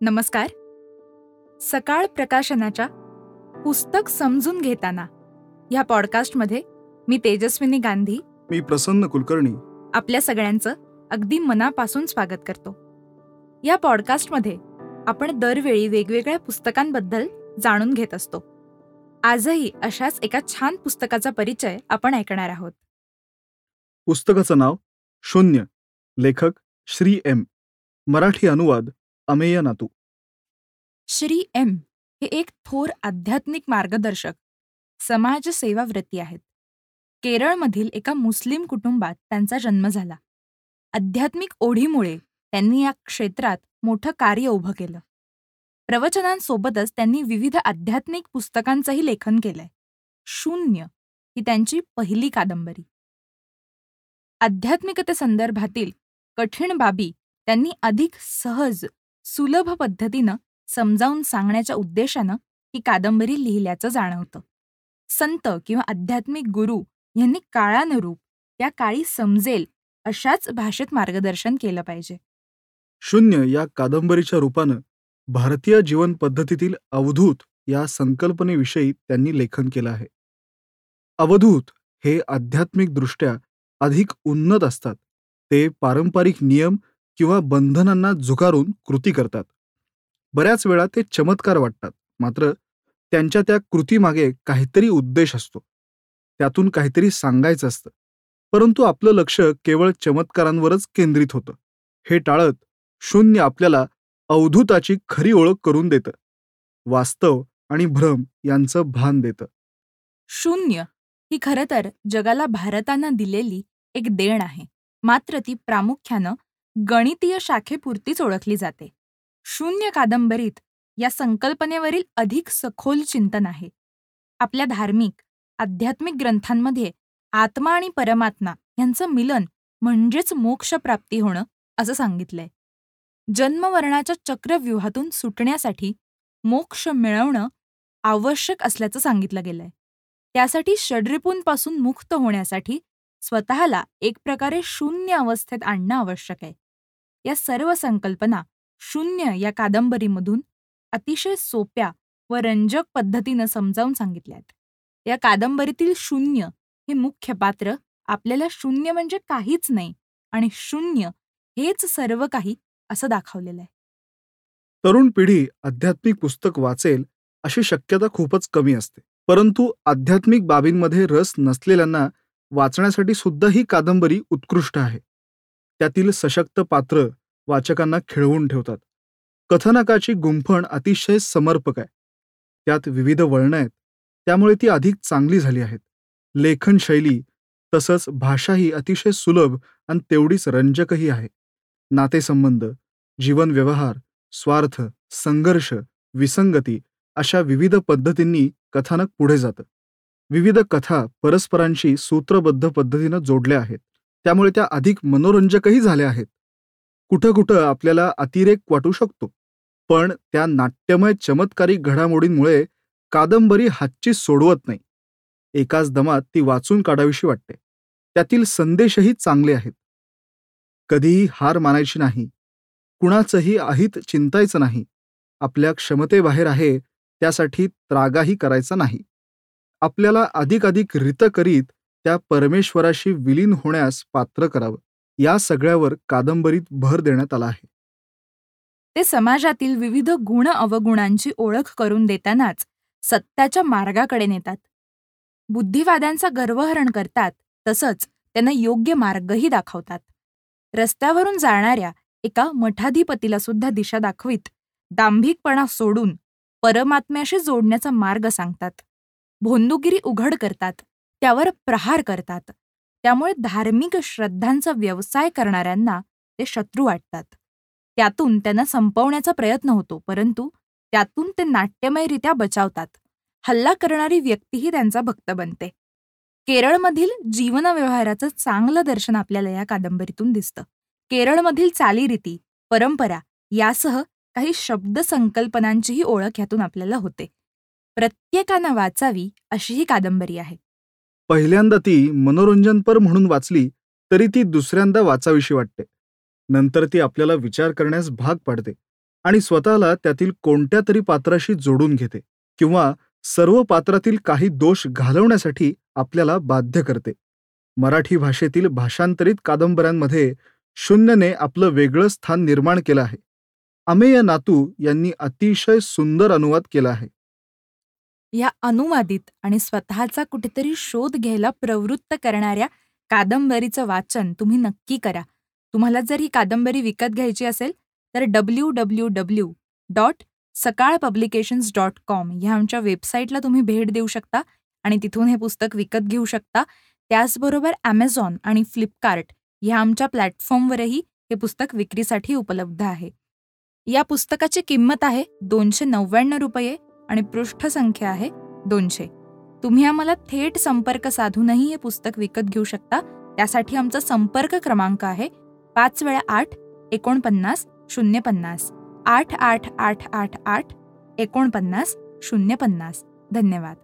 नमस्कार. सकाळ प्रकाशनाच्या पुस्तक समजून घेताना ह्या पॉडकास्टमध्ये मी तेजस्विनी गांधी. मी प्रसन्न कुलकर्णी. आपल्या सगळ्यांचं अगदी मनापासून स्वागत करतो. या पॉडकास्टमध्ये आपण दरवेळी वेगवेगळ्या पुस्तकांबद्दल जाणून घेत असतो. आजही अशाच एका छान पुस्तकाचा परिचय आपण ऐकणार आहोत. पुस्तकाचं नाव शून्य. लेखक श्री एम. मराठी अनुवाद अमेय नातू श्री एम हे एक थोर आध्यात्मिक मार्गदर्शक समाजसेवाव्रती आहेत. केरळमधील एका मुस्लिम कुटुंबात त्यांचा जन्म झाला. आध्यात्मिक ओढीमुळे त्यांनी या क्षेत्रात मोठं कार्य उभं केलं. प्रवचनांसोबतच त्यांनी विविध आध्यात्मिक पुस्तकांचंही लेखन केलंय. शून्य ही त्यांची पहिली कादंबरी. आध्यात्मिकतेसंदर्भातील कठीण बाबी त्यांनी अधिक सहज सुलभ पद्धतीनं समजावून सांगण्याच्या उद्देशानं ही कादंबरी लिहिल्याचं जाणवतं. संत किंवा आध्यात्मिक गुरु यांनी काळानुरूप त्या काळी समजेल अशाच भाषेत मार्गदर्शन केलं पाहिजे. शून्य या कादंबरीच्या रूपानं भारतीय जीवन पद्धतीतील अवधूत या संकल्पनेविषयी त्यांनी लेखन केलं आहे. अवधूत हे आध्यात्मिकदृष्ट्या अधिक उन्नत असतात. ते पारंपरिक नियम किंवा बंधनांना झुकारून कृती करतात. बऱ्याच वेळा ते चमत्कार वाटतात मात्र त्यांच्या त्या कृतीमागे काहीतरी उद्देश असतो. त्यातून काहीतरी सांगायचं असतं. परंतु आपलं लक्ष केवळ चमत्कारांवरच केंद्रित होतं. हे टाळत शून्य आपल्याला अवधूताची खरी ओळख करून देतं. वास्तव आणि भ्रम यांचं भान देतं. शून्य ही खरं तर जगाला भारतानं दिलेली एक देण आहे. मात्र ती प्रामुख्यानं गणितीय शाखेपुरतीच ओळखली जाते. शून्य कादंबरीत या संकल्पनेवरील अधिक सखोल चिंतन आहे. आपल्या धार्मिक आध्यात्मिक ग्रंथांमध्ये आत्मा आणि परमात्मा यांचं मिलन म्हणजेच मोक्षप्राप्ती होणं असं सांगितलंय. जन्मवर्णाच्या चक्रव्यूहातून सुटण्यासाठी मोक्ष मिळवणं आवश्यक असल्याचं सांगितलं गेलंय. त्यासाठी षड्रिपूंपासून मुक्त होण्यासाठी स्वतःला एक प्रकारे शून्य अवस्थेत आणणं आवश्यक आहे. या सर्व संकल्पना शून्य या कादंबरीमधून अतिशय सोप्या व रंजक पद्धतीनं समजावून सांगितल्यात. या कादंबरीतील शून्य हे मुख्य पात्र आपल्याला शून्य म्हणजे काहीच नाही आणि शून्य हेच सर्व काही असं दाखवलेलं आहे. तरुण पिढी आध्यात्मिक पुस्तक वाचेल अशी शक्यता खूपच कमी असते. परंतु आध्यात्मिक बाबींमध्ये रस नसलेल्यांना वाचण्यासाठी सुद्धा ही कादंबरी उत्कृष्ट आहे. त्यातील सशक्त पात्र वाचकांना खिळवून ठेवतात. कथानकाची गुंफण अतिशय समर्पक आहे. त्यात विविध वळणं आहेत. त्यामुळे ती अधिक चांगली झाली आहेत. लेखनशैली तसंच भाषाही अतिशय सुलभ आणि तेवढीच रंजकही आहे. नातेसंबंध जीवनव्यवहार स्वार्थ संघर्ष विसंगती अशा विविध पद्धतींनी कथानक पुढे जातं. विविध कथा परस्परांशी सूत्रबद्ध पद्धतीनं जोडल्या आहेत. त्यामुळे त्या अधिक मनोरंजकही झाल्या आहेत. कुठं कुठं आपल्याला अतिरेक वाटू शकतो. पण त्या नाट्यमय चमत्कारी घडामोडींमुळे कादंबरी हातची सोडवत नाही. एकाच दमात ती वाचून काढावीशी वाटते. त्यातील संदेशही चांगले आहेत. कधीही हार मानायची नाही. कुणाचंही अहित चिंतायचं नाही. आपल्या क्षमतेबाहेर आहे त्यासाठी त्रागाही करायचा नाही. आपल्याला अधिकाधिक रित करीत त्या परमेश्वराशी विलीन होण्यास पात्र करावं. या सगळ्यावर कादंबरीत भर देण्यात आला आहे. ते समाजातील विविध गुण अवगुणांची ओळख करून देतानाच सत्याच्या मार्गाकडे नेतात. बुद्धिवाद्यांचा गर्वहरण करतात तसंच त्यांना योग्य मार्गही दाखवतात. रस्त्यावरून जाणाऱ्या एका मठाधिपतीला सुद्धा दिशा दाखवीत दांभिकपणा सोडून परमात्म्याशी जोडण्याचा मार्ग सांगतात. भोंदूगिरी उघड करतात. त्यावर प्रहार करतात. त्यामुळे धार्मिक श्रद्धांचा व्यवसाय करणाऱ्यांना ते शत्रू वाटतात. त्यातून त्यांना संपवण्याचा प्रयत्न होतो परंतु त्यातून ते नाट्यमयरित्या बचावतात. हल्ला करणारी व्यक्तीही त्यांचा भक्त बनते. केरळमधील जीवनव्यवहाराचं चांगलं दर्शन आपल्याला या कादंबरीतून दिसतं. केरळमधील चालीरीती परंपरा यासह काही शब्द संकल्पनांचीही ओळख यातून आपल्याला होते. प्रत्येकानं वाचावी अशी ही कादंबरी आहे. पहिल्यांदा ती मनोरंजनपर म्हणून वाचली तरी ती दुसऱ्यांदा वाचावीशी वाटते. नंतर ती आपल्याला विचार करण्यास भाग पाडते आणि स्वतःला त्यातील कोणत्या तरी पात्राशी जोडून घेते किंवा सर्व पात्रातील काही दोष घालवण्यासाठी आपल्याला बाध्य करते. मराठी भाषेतील भाषांतरित कादंबऱ्यांमध्ये शून्यने आपलं वेगळं स्थान निर्माण केलं आहे. अमेय नातू यांनी अतिशय सुंदर अनुवाद केला आहे. या अनुवादित आणि स्वतःचा कुठेतरी शोध घ्यायला प्रवृत्त करणाऱ्या कादंबरीचं वाचन तुम्ही नक्की करा. तुम्हाला जर ही कादंबरी विकत घ्यायची असेल तर W W W dot Sakal publications dot com ह्या आमच्या वेबसाईटला तुम्ही भेट देऊ शकता आणि तिथून हे पुस्तक विकत घेऊ शकता. त्याचबरोबर ॲमेझॉन आणि फ्लिपकार्ट ह्या आमच्या प्लॅटफॉर्मवरही हे पुस्तक विक्रीसाठी उपलब्ध आहे. या पुस्तकाची किंमत आहे दोनशे नव्याण्णव रुपये. आणि पृष्ठसंख्या आहे दोनशे. तुम्ही आम्हाला थेट संपर्क साधूनही हे पुस्तक विकत घेऊ शकता. त्यासाठी आमचा संपर्क क्रमांक आहे पाच वेळा आठ एकोणपन्नास शून्य पन्नास आठ आठ आठ आठ आठ एकोणपन्नास शून्य पन्नास धन्यवाद.